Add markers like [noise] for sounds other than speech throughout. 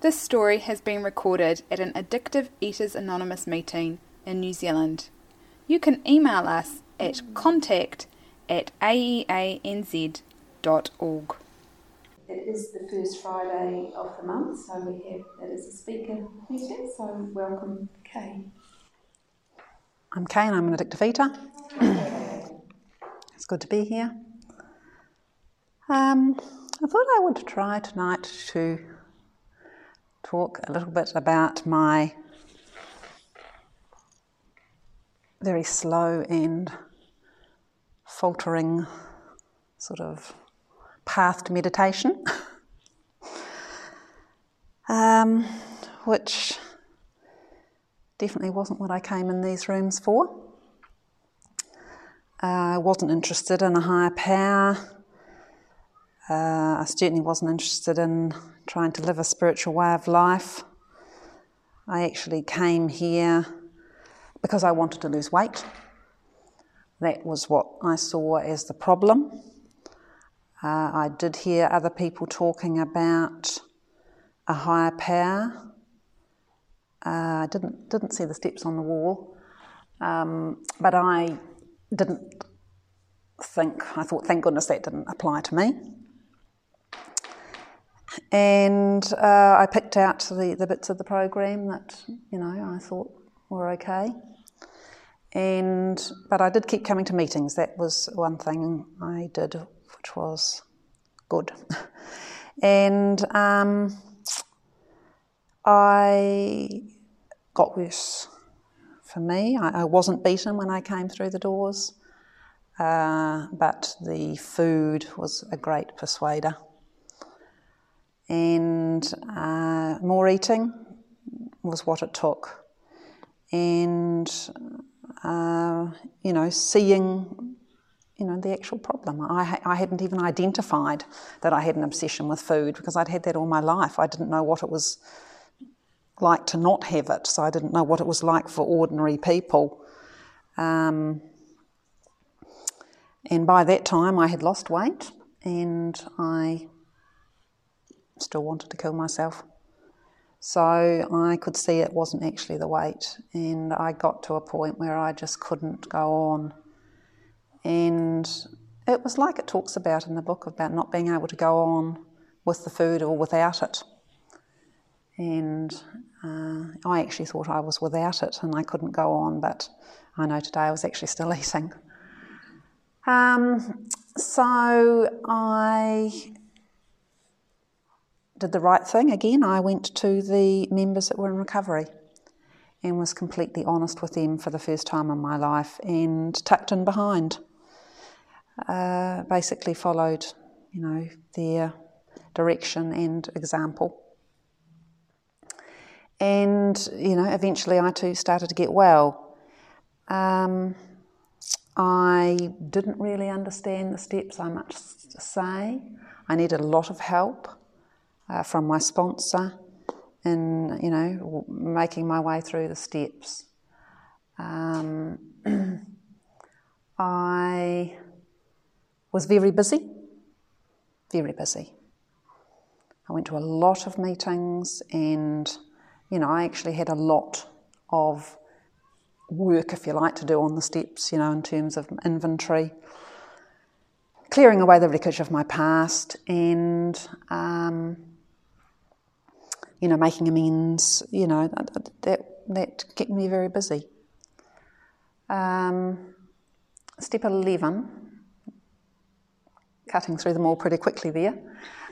This story has been recorded at an Addictive Eaters Anonymous meeting in New Zealand. You can email us at contact at aeanz.org. It is the first Friday of the month, so we have that as a speaker meeting. So welcome, Kay. I'm Kay and I'm an addictive eater. it's good to be here. Um, I thought I would try tonight to talk a little bit about my very slow and faltering sort of path to meditation, [laughs] um, which definitely wasn't what I came in these rooms for. Uh, I wasn't interested in a higher power. Uh, I certainly wasn't interested in trying to live a spiritual way of life. I actually came here because I wanted to lose weight. That was what I saw as the problem. Uh, I did hear other people talking about a higher power. Uh, I didn't didn't see the steps on the wall, um, but I didn't think. I thought, thank goodness that didn't apply to me. And uh, I picked out the, the bits of the program that you know I thought were okay. And but I did keep coming to meetings. That was one thing I did which was good. [laughs] and um, I got worse for me. I, I, wasn't beaten when I came through the doors, uh, but the food was a great persuader. And uh, more eating was what it took. And, uh, you know, seeing you know, the actual problem. I, I hadn't even identified that I had an obsession with food because I'd had that all my life. I didn't know what it was like to not have it, so I didn't know what it was like for ordinary people. Um, and by that time, I had lost weight and I still wanted to kill myself. So I could see it wasn't actually the weight, and I got to a point where I just couldn't go on and it was like it talks about in the book about not being able to go on with the food or without it. And uh, I actually thought I was without it and I couldn't go on, but I know today I was actually still [laughs] eating. Um, so I did the right thing again. I went to the members that were in recovery and was completely honest with them for the first time in my life and tucked in behind uh, basically followed, you know, their direction and example. And, you know, eventually I too started to get well. Um, I didn't really understand the steps, I must say. I needed a lot of help uh, from my sponsor in, you know, making my way through the steps. Um, [clears throat] I was very busy, very busy. I went to a lot of meetings and, you know, I actually had a lot of work, if you like, to do on the steps, you know, in terms of inventory, clearing away the wreckage of my past and, um, you know, making amends, you know, that, that, kept me very busy. Um, step 11 cutting through them all pretty quickly there.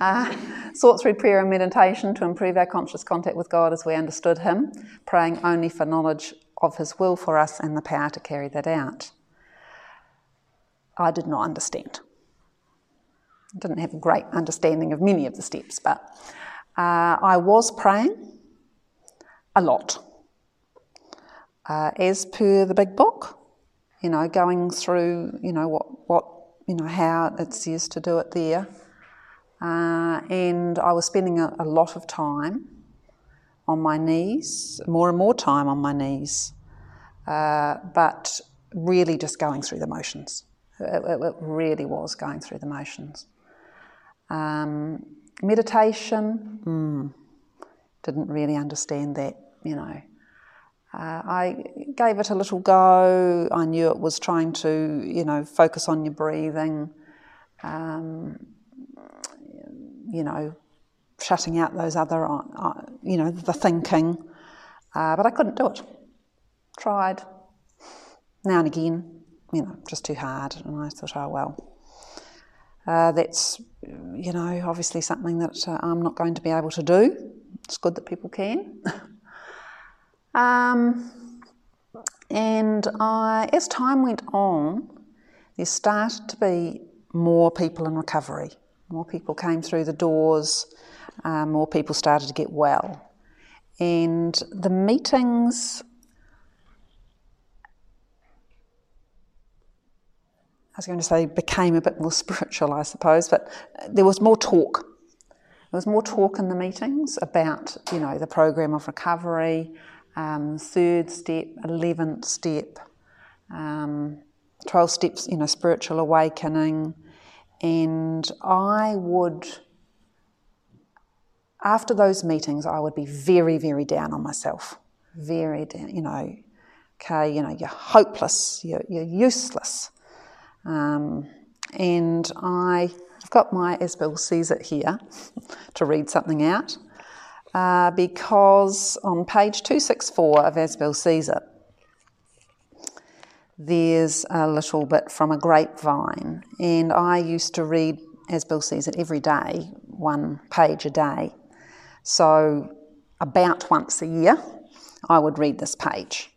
Uh, [laughs] sought through prayer and meditation to improve our conscious contact with God as we understood Him, praying only for knowledge of His will for us and the power to carry that out. I did not understand. I didn't have a great understanding of many of the steps, but uh, I was praying a lot. Uh, as per the big book, you know, going through, you know, what, what you know, how it says to do it there. Uh, and I was spending a, a, lot of time on my knees, more and more time on my knees, uh, but really just going through the motions. It, it, it really was going through the motions. Um, meditation, mm, didn't really understand that, you know. Uh, I gave it a little go. I knew it was trying to, you know, focus on your breathing, um, you know, shutting out those other, uh, uh you know, the thinking. Uh, but I couldn't do it. Tried now and again, you know, just too hard. And I thought, oh well, uh, that's, you know, obviously something that uh, I'm not going to be able to do. It's good that people can. [laughs] um, and I, as time went on, there started to be more people in recovery. More people came through the doors, uh, more people started to get well. And the meetings I was going to say became a bit more [laughs] spiritual, I suppose, but there was more talk. There was more talk in the meetings about, you know, the program of recovery, um, third step, eleventh step, um, twelve steps, you know, spiritual awakening, and I would. After those meetings, I would be very, very down on myself. Very down, you know, okay, you know, you're hopeless, you're, you're useless. Um, and I, have got my As Bill Sees It here [laughs] to read something out uh, because on page 264 of As Bill Sees It, there's a little bit from a grapevine, and I used to read As Bill Sees It every day, one page a day. So, about once a year, I would read this page.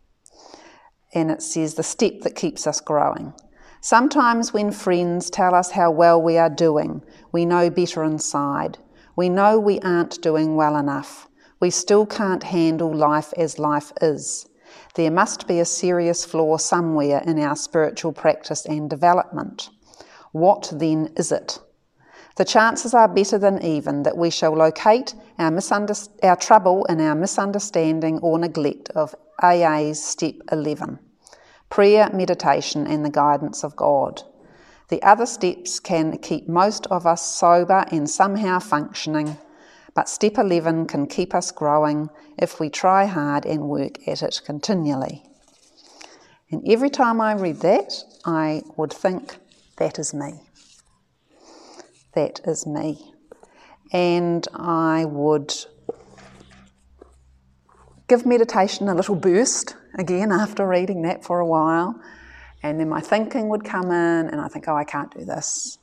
And it says, The step that keeps us growing. Sometimes, when friends tell us how well we are doing, we know better inside. We know we aren't doing well enough. We still can't handle life as life is. There must be a serious flaw somewhere in our spiritual practice and development. What then is it? The chances are better than even that we shall locate our, our trouble in our misunderstanding or neglect of AA's Step 11 prayer, meditation, and the guidance of God. The other steps can keep most of us sober and somehow functioning, but step 11 can keep us growing if we try hard and work at it continually. And every time I read that, I would think, that is me. That is me. And I would give meditation a little boost again after reading that for a while. And then my thinking would come in, and I think, oh, I can't do this.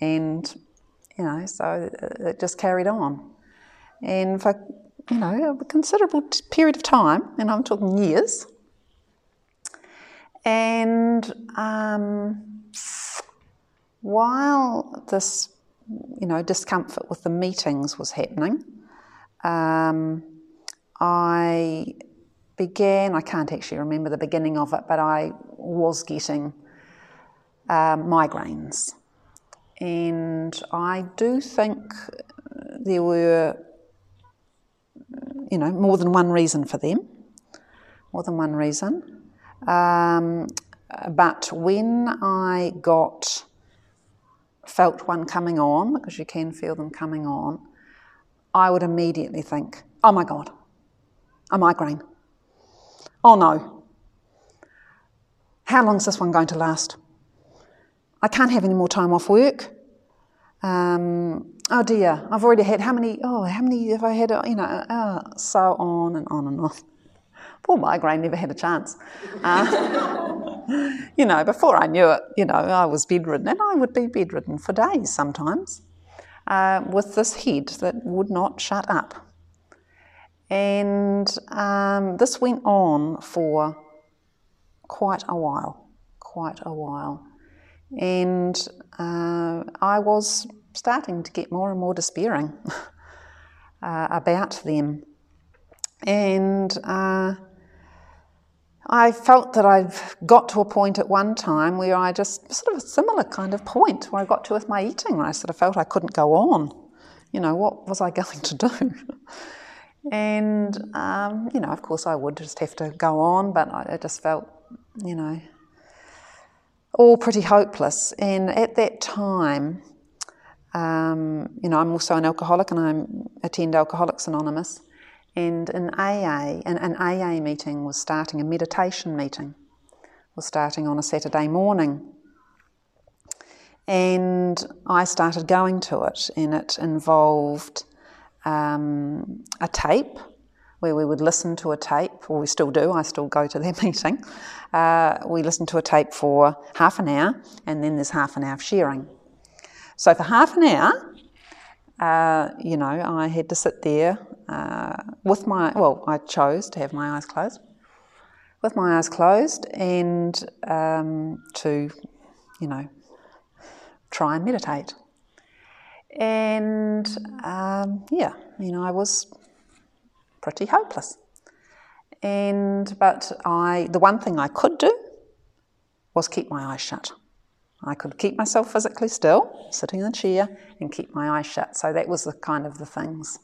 And, you know, so it just carried on. And for, you know, a considerable period of time, and I'm talking years. And um, while this, you know, discomfort with the meetings was happening, um, I began, I can't actually remember the beginning of it, but I was getting uh, migraines. And I do think there were, you know, more than one reason for them, more than one reason. Um, but when I got, felt one coming on, because you can feel them coming on, I would immediately think, oh my God, a migraine. Oh no. How long is this one going to last? I can't have any more time off work. Um, oh dear, I've already had how many? Oh, how many have I had? You know, uh, so on and on and on. Poor migraine never had a chance. Uh, [laughs] you know, before I knew it, you know, I was bedridden, and I would be bedridden for days sometimes uh, with this head that would not shut up. And um, this went on for quite a while, quite a while. And uh, I was starting to get more and more despairing [laughs] uh, about them. And uh, I felt that I've got to a point at one time where I just, sort of a similar kind of point where I got to with my eating, where I sort of felt I couldn't go on. You know, what was I [laughs] going to do? And, um, you know, of course, I would just have to go on, but I, just felt, you know, all pretty hopeless. And at that time, um, you know, I'm also an alcoholic and I attend Alcoholics Anonymous. And an AA, an, an AA meeting was starting, a meditation meeting was starting on a Saturday morning. And I started going to it, and it involved um, a tape where we would listen to a tape, or we still do, I still go to their [laughs] meeting. Uh, we listen to a tape for half an hour, and then there's half an hour of sharing. So for half an hour, uh, you know, I had to sit there uh, with my, well, I chose to have my eyes closed, with my eyes closed, and um, to, you know, try and meditate. And um, yeah, you know, I was pretty hopeless. And but I, the one thing I could do was keep my eyes shut. I could keep myself physically still, sitting in a chair, and keep my eyes shut. So that was the kind of the things.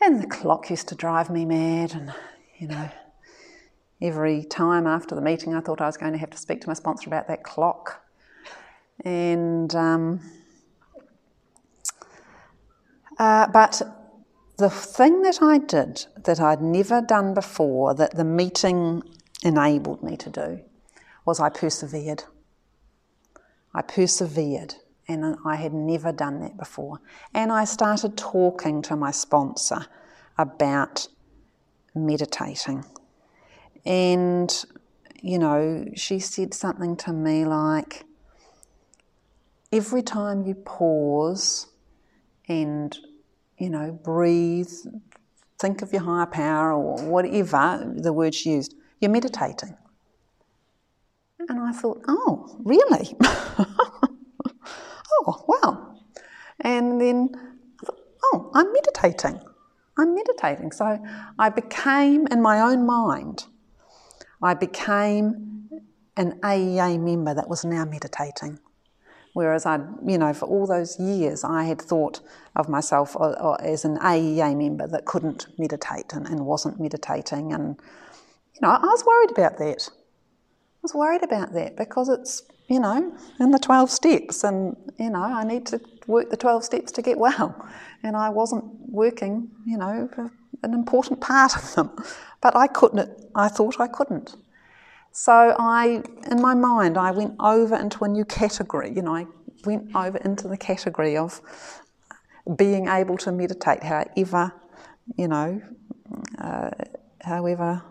And the clock used to drive me mad, and you know, every time after the meeting, I thought I was going to have to speak to my sponsor about that clock. And um, uh, but the thing that I did that I'd never done before, that the meeting enabled me to do, was I persevered. I persevered, and I had never done that before. And I started talking to my sponsor about meditating. And, you know, she said something to me like, every time you pause and you know, breathe, think of your higher power or whatever the words used, you're meditating. And I thought, oh, really? [laughs] oh, wow. And then, I thought, oh, I'm meditating. I'm meditating. So I became, in my own mind, I became an AEA member that was now meditating. Whereas I, you know, for all those years, I had thought of myself uh, uh, as an AEA member that couldn't meditate and, and wasn't meditating, and you know, I was worried about that. I was worried about that because it's, you know, in the 12 steps, and, you know, I need to work the 12 steps to get well. And I wasn't working, you know, an important part of them. But I couldn't, I thought I couldn't. So I, in my mind, I went over into a new category. You know, I went over into the category of being able to meditate, however, you know, uh, however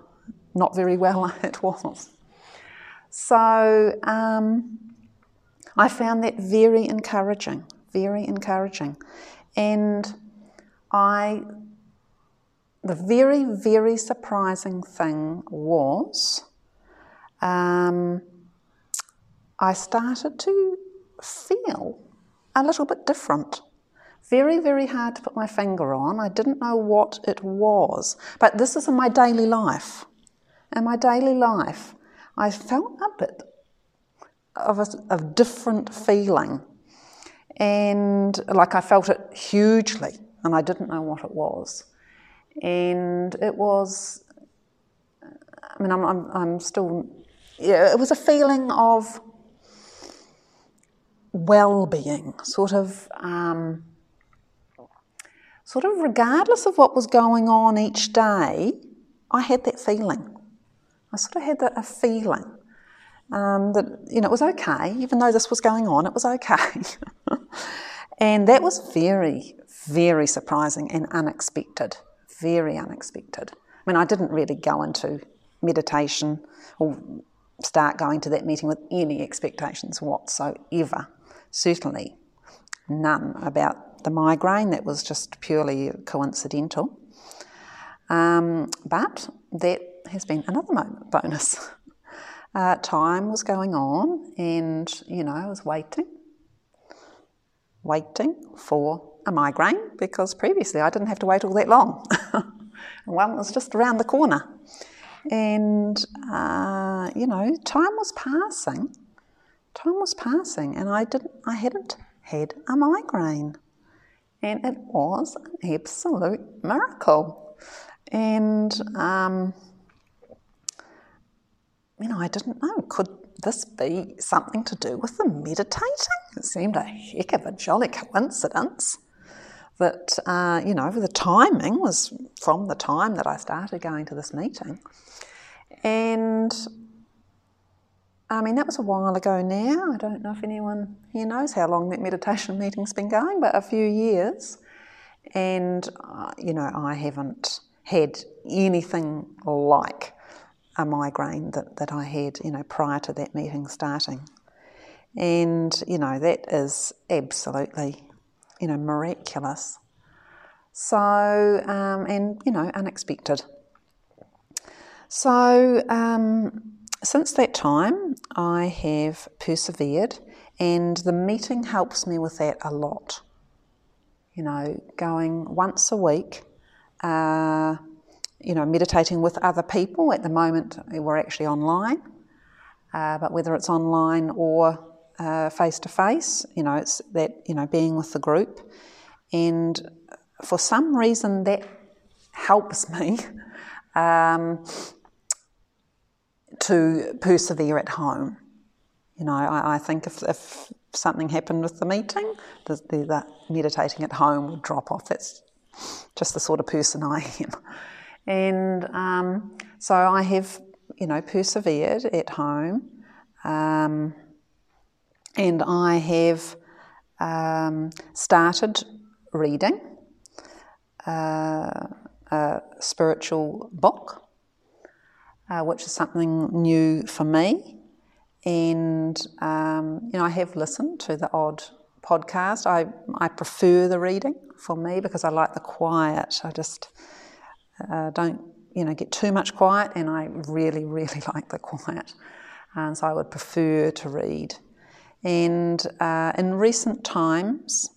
not very well [laughs] it was. So um, I found that very encouraging, very encouraging. And I, the very, very surprising thing was um, I started to feel a little bit different. Very, very hard to put my finger on. I didn't know what it was. But this is in my daily life. In my daily life, I felt a bit of a different feeling. And like I felt it hugely, and I didn't know what it was. And it was, I mean, I'm, I'm, I'm still yeah, it was a feeling of well-being, sort of, um, sort of regardless of what was going on each day, I had that feeling. I sort of had that, a feeling um, that you know it was okay, even though this was going on, it was okay, [laughs] and that was very, very surprising and unexpected. Very unexpected. I mean, I didn't really go into meditation or start going to that meeting with any expectations whatsoever. Certainly none about the migraine, that was just purely coincidental. Um, but that has been another moment, bonus. [laughs] Uh, time was going on, and you know, I was waiting, waiting for a migraine because previously I didn't have to wait all that long. [laughs] One was just around the corner. And, uh, you know, time was passing. Time was passing, and I didn't, I hadn't had a migraine. And it was an absolute miracle. And, um, you know, I didn't know, could this be something to do with the meditating? It seemed a heck of a jolly coincidence that, uh, you know, the timing was from the time that I started going to this meeting. And I mean, that was a while ago now. I don't know if anyone here knows how long that meditation [laughs] meeting's been going, but a few years. And, uh, you know, I haven't had anything like a migraine that, that I had, you know, prior to that meeting starting. And, you know, that is absolutely, you know, miraculous. So, um, and, you know, unexpected. So, um, since that time, I have persevered, and the meeting helps me with that a lot. You know, going once a week, uh, you know, meditating with other people. At the moment, we're actually online, uh, but whether it's online or face to face, you know, it's that, you know, being with the group. And for some reason, that helps [laughs] me um, to persevere at home. You know, I, I think if, if, something happened with the meeting, the, the, the, meditating at home would drop off. That's just the sort of person I am. And um, so I have, you know, persevered at home. Um, and I have um, started reading uh, a spiritual book, uh, which is something new for me. And um, you know, I have listened to the odd podcast. I I prefer the reading for me because I like the quiet. I just uh, don't you know get too much quiet, and I really [laughs] really like the quiet. And so I would prefer to read. And uh, in recent times,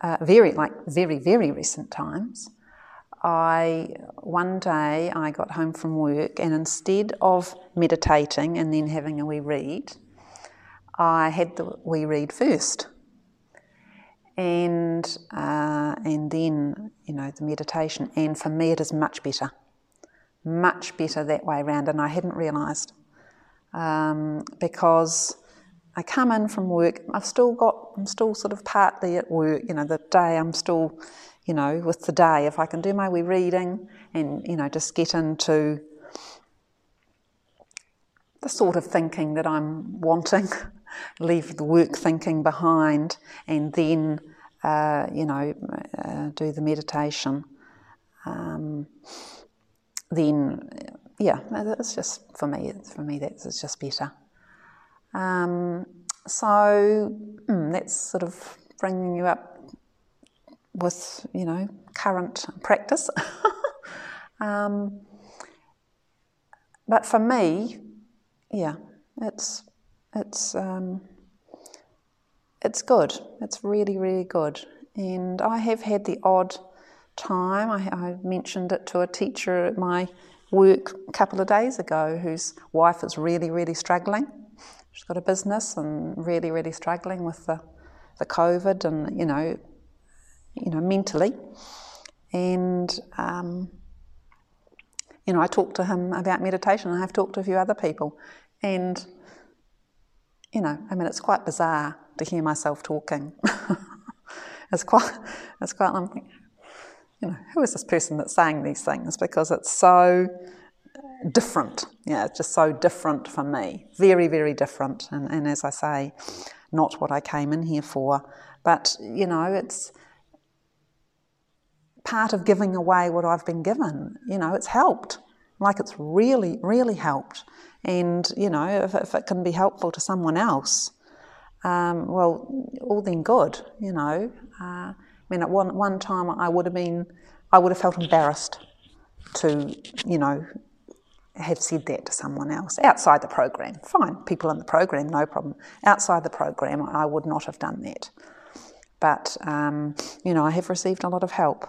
uh, very like very very recent times, I one day I got home from work and instead of meditating and then having a wee read, I had the wee read first, and uh, and then you know the meditation. And for me, it is much better, much better that way around. And I hadn't realised um, because I come in from work, I've still got, I'm still sort of partly at work, you know, the day I'm still, you know, with the day. If I can do my wee reading and, you know, just get into the sort of thinking that I'm wanting, [laughs] leave the work thinking behind, and then, uh, you know, uh, do the meditation. Um, then, yeah, it's just for me. For me, that's just better. Um, so mm, that's sort of bringing you up with, you know, current practice. [laughs] um, but for me, yeah, it's it's um, it's good. It's really really good. And I have had the odd time. I, I mentioned it to a teacher at my work a couple of days ago, whose wife is really really struggling She's got a business and really, really struggling with the, the COVID and, you know, you know, mentally. And, um, you know, I talked to him about meditation I've talked to a few other people. And, you know, I mean, it's quite bizarre to hear myself talking. [laughs] it's quite, it's quite, I'm you know, who is this person that's saying these things? Because it's so different. Yeah, it's just so different for me. Very, very different. And, and as I say, not what I came in here for. But, you know, it's part of giving away what I've been given. You know, it's helped. Like it's really, really helped. And, you know, if, if it can be helpful to someone else, um, well, all then good, you know. Uh, I mean, at one, one time I would have been, I would have felt embarrassed to, you know, have said that to someone else outside the program. Fine, people in the program, no problem. Outside the program, I would not have done that. But, um, you know, I have received a lot of help.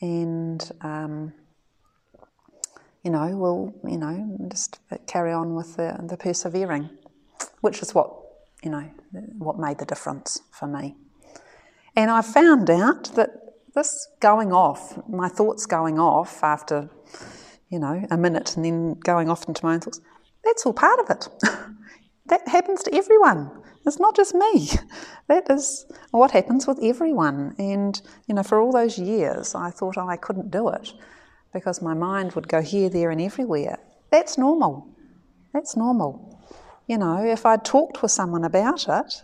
And, um, you know, we'll, you know, just carry on with the, the persevering, which is what, you know, what made the difference for me. And I found out that this going off, my thoughts going off after you know, a minute and then going off into my own thoughts. That's all part of it. [laughs] That happens to everyone. It's not just me. [laughs] That is what happens with everyone. And, you know, for all those years, I thought oh, I couldn't do it because my mind would go here, there, and everywhere. That's normal. That's normal. You know, if I'd talked with someone about it,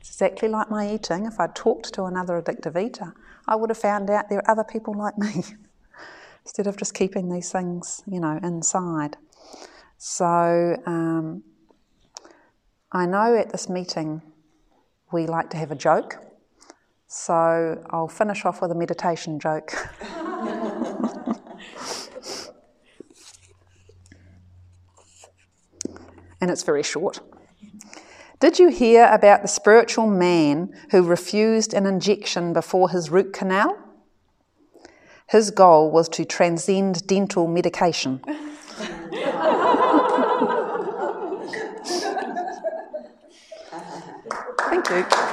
exactly like my eating, if I'd talked to another addictive eater, I would have found out there are other people like me [laughs] instead of just keeping these things, you know, inside. So um, I know at this meeting we like to have a joke. So I'll finish off with a meditation joke. [laughs] and it's very short. Did you hear about the spiritual man who refused an injection before his root canal? His goal was to transcend dental medication. Thank you.